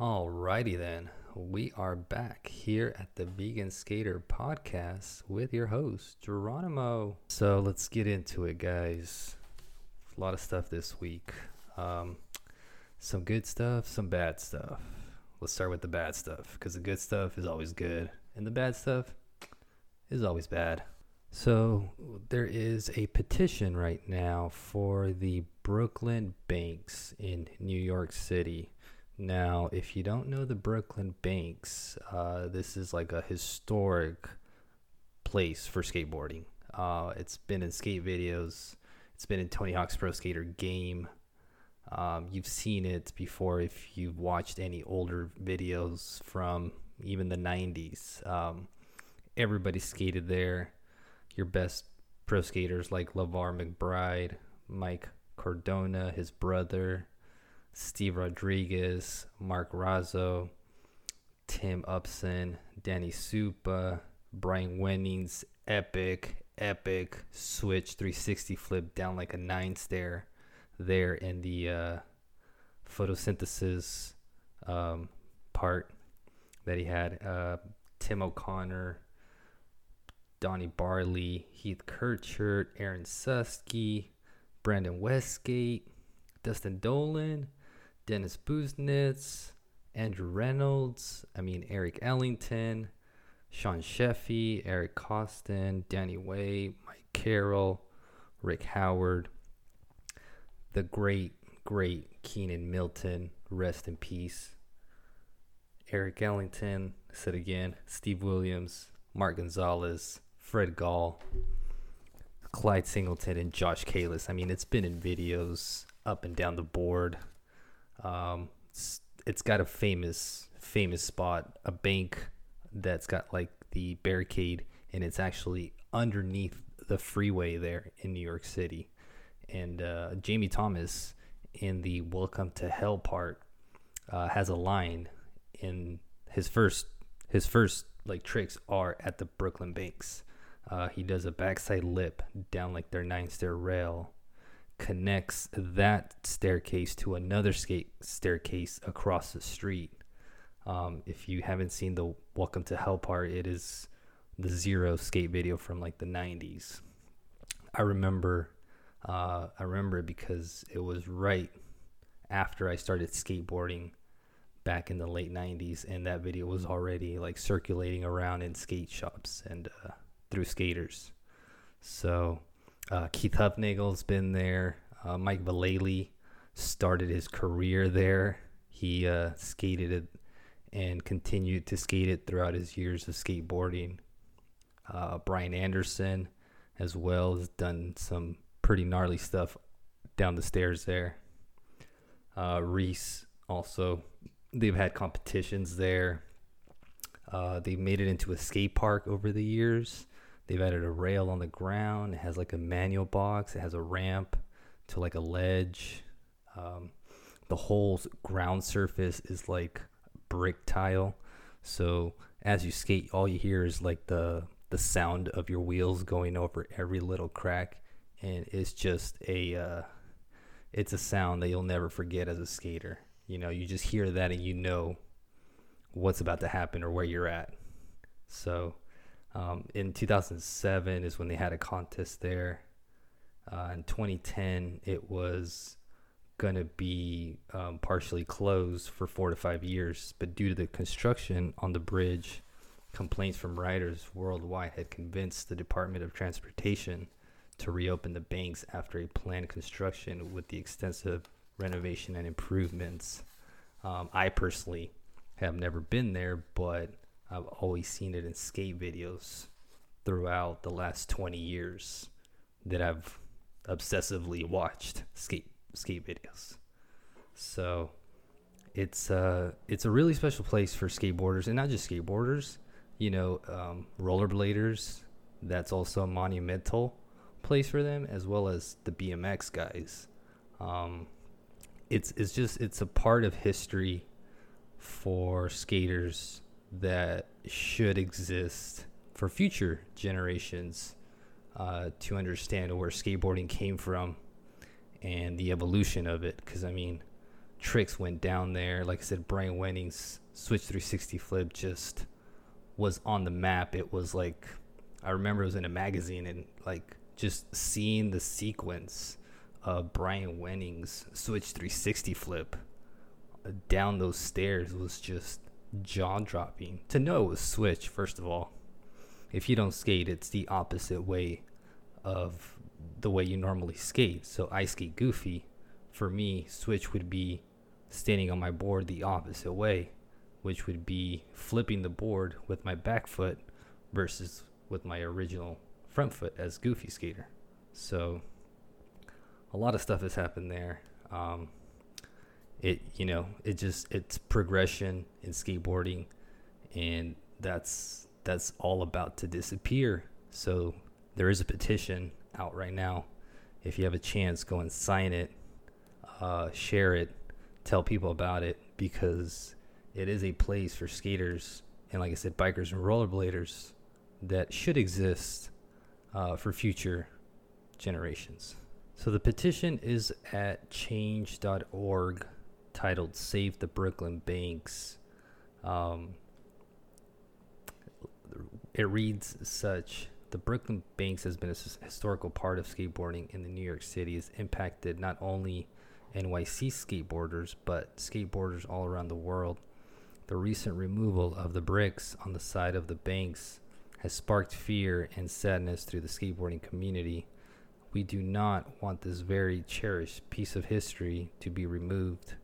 Alrighty then, we are back here at the Vegan Skater Podcast with your host Geronimo. So let's get into it, guys. A lot of stuff this week. Um, some good stuff, some bad stuff. Let's start with the bad stuff because the good stuff is always good, and the bad stuff is always bad. So there is a petition right now for the Brooklyn Banks in New York City. Now, if you don't know the Brooklyn Banks, uh, this is like a historic place for skateboarding. Uh, it's been in skate videos. It's been in Tony Hawk's Pro Skater game. Um, you've seen it before if you've watched any older videos from even the 90s. Um, everybody skated there your best pro skaters like Lavar McBride, Mike Cardona, his brother, Steve Rodriguez, Mark Razzo, Tim Upson, Danny Supa, Brian Wenning's epic, epic switch 360 flip down like a nine stair there in the uh, photosynthesis um, part that he had. Uh, Tim O'Connor, Donny Barley, Heath Kirchert, Aaron Suski, Brandon Westgate, Dustin Dollin, Dennis Busenitz, Andrew Reynolds, I mean Eric Ellington, Sean Sheffey, Eric Koston, Danny Way, Mike Carroll, Rick Howard, the great, great Keenan Milton, rest in peace. Eric Ellington, I said again, Steve Williams, Mark Gonzalez, Fred Gall, Clyde Singleton, and Josh Kalis. I mean, it's been in videos up and down the board. Um, it's, it's got a famous, famous spot, a bank that's got like the barricade, and it's actually underneath the freeway there in New York City. And uh, Jamie Thomas in the Welcome to Hell part uh, has a line in his first his first like tricks are at the Brooklyn Banks. Uh, he does a backside lip down like their nine stair rail, connects that staircase to another skate staircase across the street. Um, if you haven't seen the Welcome to Hell part, it is the zero skate video from like the 90s. I remember, uh, I remember it because it was right after I started skateboarding back in the late 90s, and that video was already like circulating around in skate shops and uh, through skaters. So uh, Keith Hufnagel's been there. Uh, Mike Vallely started his career there. He uh, skated it and continued to skate it throughout his years of skateboarding. Uh, Brian Anderson, as well, has done some pretty gnarly stuff down the stairs there. Uh, Reese also, they've had competitions there. Uh, they've made it into a skate park over the years. They've added a rail on the ground. It has like a manual box. It has a ramp to like a ledge. Um, the whole ground surface is like brick tile. So as you skate, all you hear is like the the sound of your wheels going over every little crack, and it's just a uh, it's a sound that you'll never forget as a skater. You know, you just hear that and you know what's about to happen or where you're at. So um, in 2007 is when they had a contest there. Uh, in 2010, it was going to be um, partially closed for four to five years, but due to the construction on the bridge, complaints from riders worldwide had convinced the Department of Transportation to reopen the banks after a planned construction with the extensive renovation and improvements. Um, I personally have never been there, but I've always seen it in skate videos throughout the last 20 years that I've obsessively watched skate skate videos. So it's uh it's a really special place for skateboarders and not just skateboarders, you know, um, rollerbladers. That's also a monumental place for them, as well as the BMX guys. Um, it's it's just it's a part of history for skaters that should exist for future generations uh, to understand where skateboarding came from and the evolution of it. Because I mean, tricks went down there. Like I said, Brian Wenning's Switch 360 flip just was on the map. It was like I remember it was in a magazine and like just seeing the sequence of Brian Wenning's Switch 360 flip down those stairs was just jaw dropping. To know it was Switch, first of all. If you don't skate, it's the opposite way of the way you normally skate. So I skate goofy. For me, Switch would be standing on my board the opposite way, which would be flipping the board with my back foot versus with my original front foot as goofy skater. So a lot of stuff has happened there. Um, it you know it just it's progression in skateboarding, and that's that's all about to disappear. So there is a petition out right now. If you have a chance, go and sign it, uh, share it, tell people about it because it is a place for skaters and, like I said, bikers and rollerbladers that should exist uh, for future generations. So the petition is at change.org titled Save the Brooklyn Banks. Um, it reads such The Brooklyn Banks has been a historical part of skateboarding in the New York City, has impacted not only NYC skateboarders, but skateboarders all around the world. The recent removal of the bricks on the side of the banks has sparked fear and sadness through the skateboarding community. We do not want this very cherished piece of history to be removed.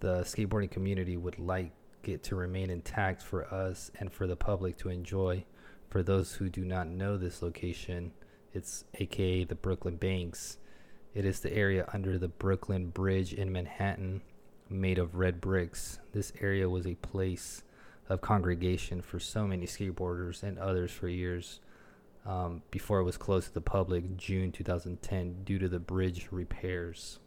The skateboarding community would like it to remain intact for us and for the public to enjoy. For those who do not know this location, it's aka the Brooklyn Banks. It is the area under the Brooklyn Bridge in Manhattan, made of red bricks. This area was a place of congregation for so many skateboarders and others for years um, before it was closed to the public June 2010 due to the bridge repairs.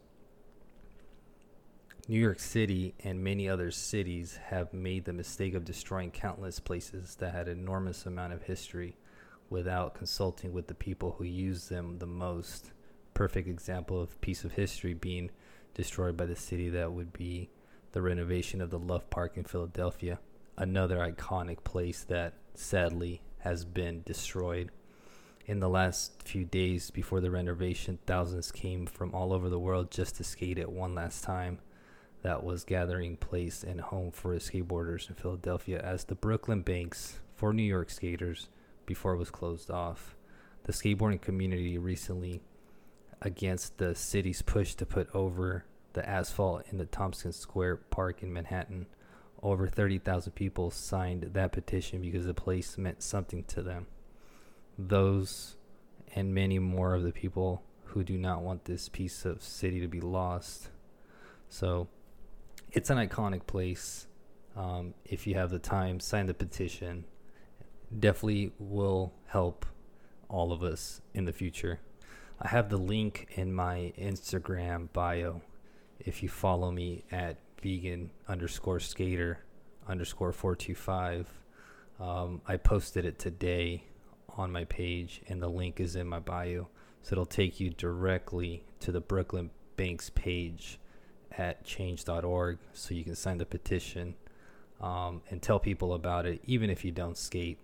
New York City and many other cities have made the mistake of destroying countless places that had enormous amount of history without consulting with the people who use them the most. Perfect example of piece of history being destroyed by the city that would be the renovation of the Love Park in Philadelphia, another iconic place that sadly has been destroyed. In the last few days before the renovation, thousands came from all over the world just to skate it one last time that was gathering place and home for skateboarders in Philadelphia as the Brooklyn Banks for New York skaters before it was closed off. The skateboarding community recently, against the city's push to put over the asphalt in the Tompkins Square Park in Manhattan, over 30,000 people signed that petition because the place meant something to them. Those and many more of the people who do not want this piece of city to be lost. So, it's an iconic place. Um, if you have the time, sign the petition. Definitely will help all of us in the future. I have the link in my Instagram bio. If you follow me at vegan underscore skater underscore 425, um, I posted it today on my page, and the link is in my bio. So it'll take you directly to the Brooklyn Banks page at change.org so you can sign the petition um, and tell people about it, even if you don't skate.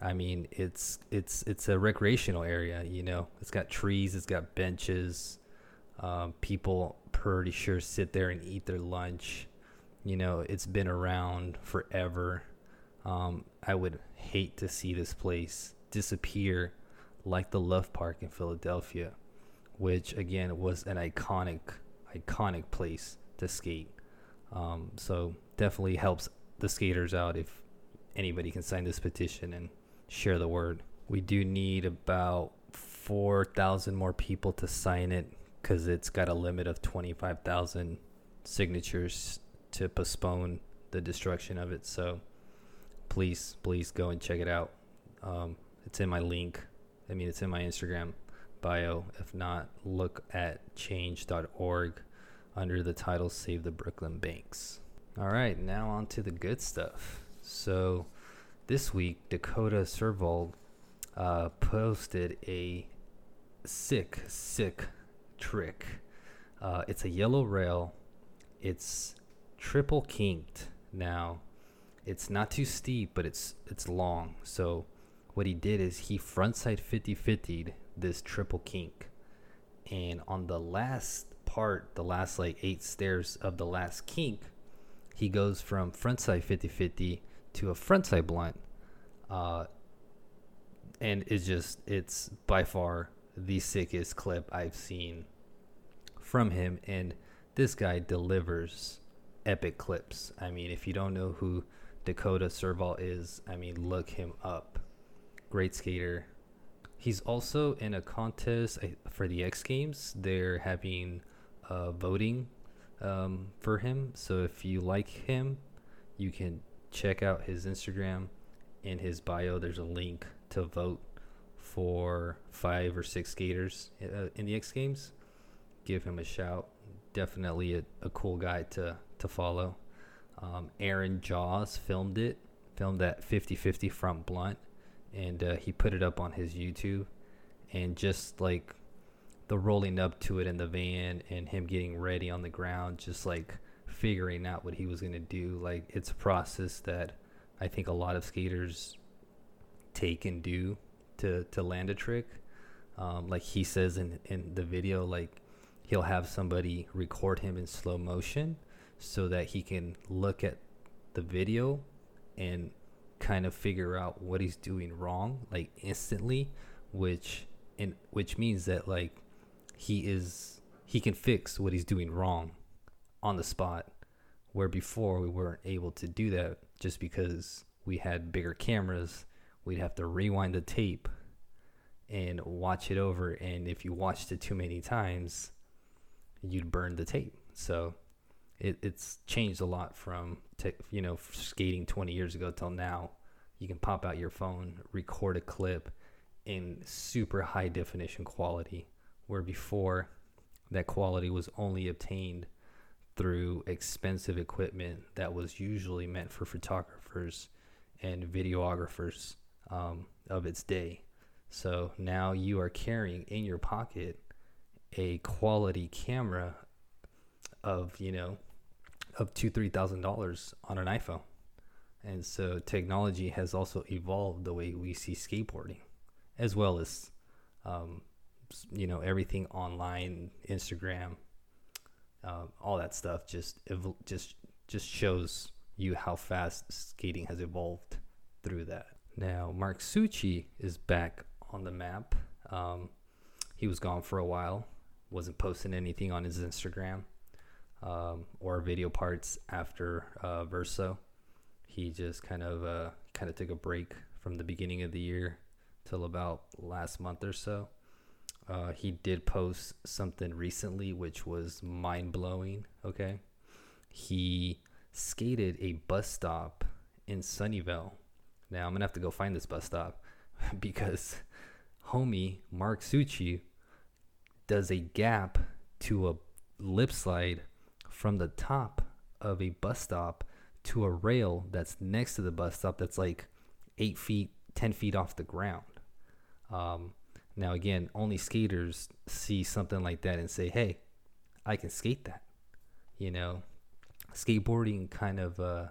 I mean, it's it's it's a recreational area. You know, it's got trees, it's got benches. Um, people pretty sure sit there and eat their lunch. You know, it's been around forever. Um, I would hate to see this place disappear like the Love Park in Philadelphia, which again was an iconic iconic place to skate. Um, so definitely helps the skaters out if anybody can sign this petition and share the word. We do need about 4,000 more people to sign it because it's got a limit of 25,000 signatures to postpone the destruction of it. So please, please go and check it out. Um, it's in my link. I mean, it's in my Instagram bio. If not, look at change.org under the title Save the Brooklyn Banks. All right, now on to the good stuff. So this week, Dakota Servold uh, posted a sick, sick trick. Uh, it's a yellow rail It's triple kinked. Now, it's not too steep, but it's it's long. So what he did is he frontside 50-50'd this triple kink. And on the last part, the last like eight stairs of the last kink, he goes from frontside 50-50 to a frontside blunt. Uh, and it's just it's by far the sickest clip I've seen from him and this guy delivers epic clips. I mean, if you don't know who Dakota Servold is, I mean, look him up. Great skater. He's also in a contest for the X Games. They're having uh, voting um, for him. So if you like him, you can check out his Instagram. In his bio, there's a link to vote for five or six skaters uh, in the X Games. Give him a shout. Definitely a, a cool guy to, to follow. Um, Aaron Jaws filmed it, filmed that 50 50 front blunt, and uh, he put it up on his YouTube. And just like the rolling up to it in the van and him getting ready on the ground, just like figuring out what he was going to do. Like, it's a process that I think a lot of skaters take and do to, to land a trick. Um, like he says in, in the video, like he'll have somebody record him in slow motion so that he can look at the video and kind of figure out what he's doing wrong like instantly which in which means that like he is he can fix what he's doing wrong on the spot where before we weren't able to do that just because we had bigger cameras we'd have to rewind the tape and watch it over. And if you watched it too many times you'd burn the tape. So it, it's changed a lot from te- you know skating 20 years ago till now. You can pop out your phone record a clip in super high definition quality where before that quality was only obtained through expensive equipment that was usually meant for photographers and videographers um, of its day. So now you are carrying in your pocket a quality camera of you know of two three thousand dollars on an iPhone, and so technology has also evolved the way we see skateboarding, as well as um, you know everything online, Instagram, uh, all that stuff. Just ev- just just shows you how fast skating has evolved through that. Now Mark Suciu is back on the map. Um, he was gone for a while, wasn't posting anything on his Instagram um, or video parts after uh, Verso. He just kind of uh, kind of took a break from the beginning of the year till about last month or so. Uh, he did post something recently which was mind blowing. Okay, he skated a bus stop in Sunnyvale. Now I'm gonna have to go find this bus stop because homie Mark Suciu does a gap to a lip slide from the top of a bus stop to a rail that's next to the bus stop that's like eight feet, 10 feet off the ground. Um, now, again, only skaters see something like that and say, hey, I can skate that. You know, skateboarding kind of uh,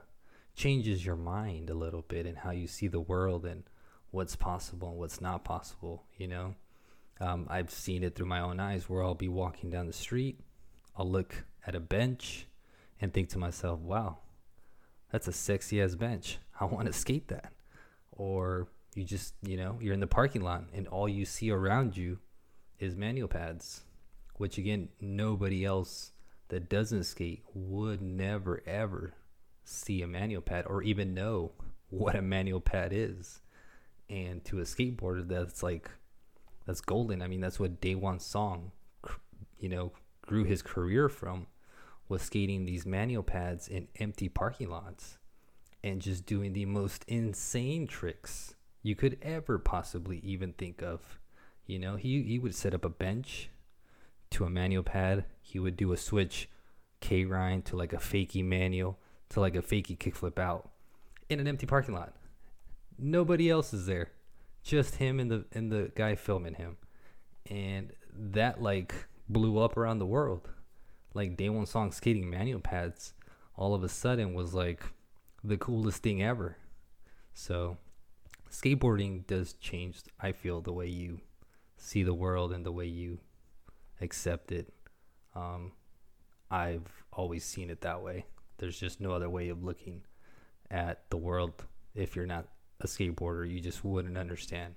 changes your mind a little bit and how you see the world and what's possible and what's not possible, you know. Um, I've seen it through my own eyes where I'll be walking down the street, I'll look at a bench and think to myself, wow, that's a sexy ass bench. I want to skate that. Or you just, you know, you're in the parking lot and all you see around you is manual pads, which again, nobody else that doesn't skate would never ever see a manual pad or even know what a manual pad is. And to a skateboarder, that's like, that's golden. I mean, that's what Daewon Song, you know, grew his career from was skating these manual pads in empty parking lots and just doing the most insane tricks you could ever possibly even think of. You know, he, he would set up a bench to a manual pad. He would do a switch K grind to like a fakie manual to like a fakie kickflip out in an empty parking lot. Nobody else is there. Just him and the and the guy filming him. And that like blew up around the world like Daewon Song skating manual pads all of a sudden was like the coolest thing ever. So skateboarding does change I feel the way you see the world and the way you accept it. Um, I've always seen it that way. There's just no other way of looking at the world if you're not a skateboarder. You just wouldn't understand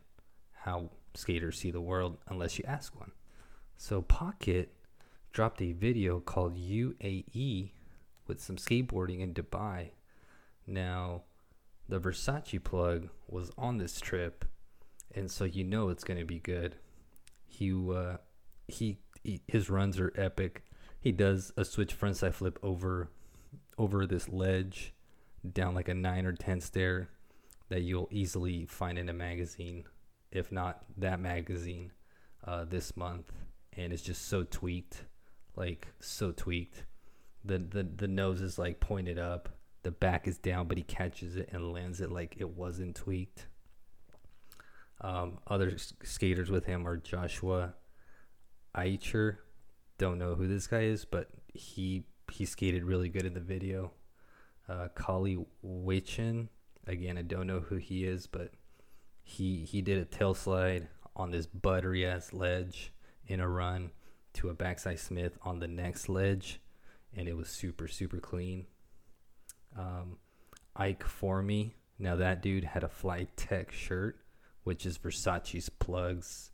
how skaters see the world unless you ask one. So Pocket dropped a video called UAE with some skateboarding in Dubai. Now, the Versace plug was on this trip, and so you know it's going to be good. He, uh, he, he, his runs are epic. He does a switch frontside flip over, over this ledge, down like a nine or ten stair, that you'll easily find in a magazine, if not that magazine, uh, this month. And it's just so tweaked, like so tweaked. The the the nose is like pointed up the back is down, but he catches it and lands it like it wasn't tweaked. Um, other skaters with him are Joshua Eicher. Don't know who this guy is, but he he skated really good in the video. Uh, Kali Wachin, again, I don't know who he is, but he he did a tail slide on this buttery ass ledge in a run to a backside Smith on the next ledge, and it was super super clean um, Ike me. Now that dude had a Fly Tech shirt, which is Versace's plugs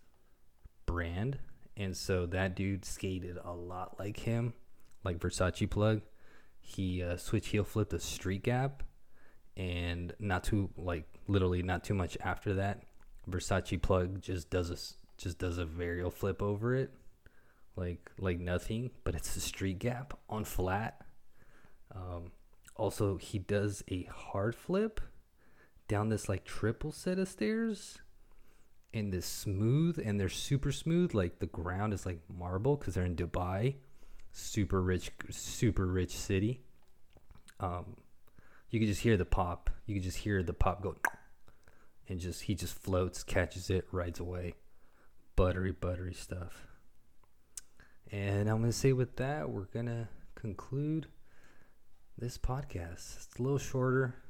brand, and so that dude skated a lot like him, like Versace plug. He uh, switch heel flipped a street gap, and not too like literally not too much after that, Versace plug just does a just does a varial flip over it, like like nothing, but it's a street gap on flat. Also, he does a hard flip down this like triple set of stairs in this smooth and they're super smooth like the ground is like marble because they're in dubai super rich super rich city. Um you can just hear the pop. You can just hear the pop go and just he just floats catches it rides away. Buttery buttery stuff. And i'm gonna say with that we're gonna conclude this podcast. It's a little shorter.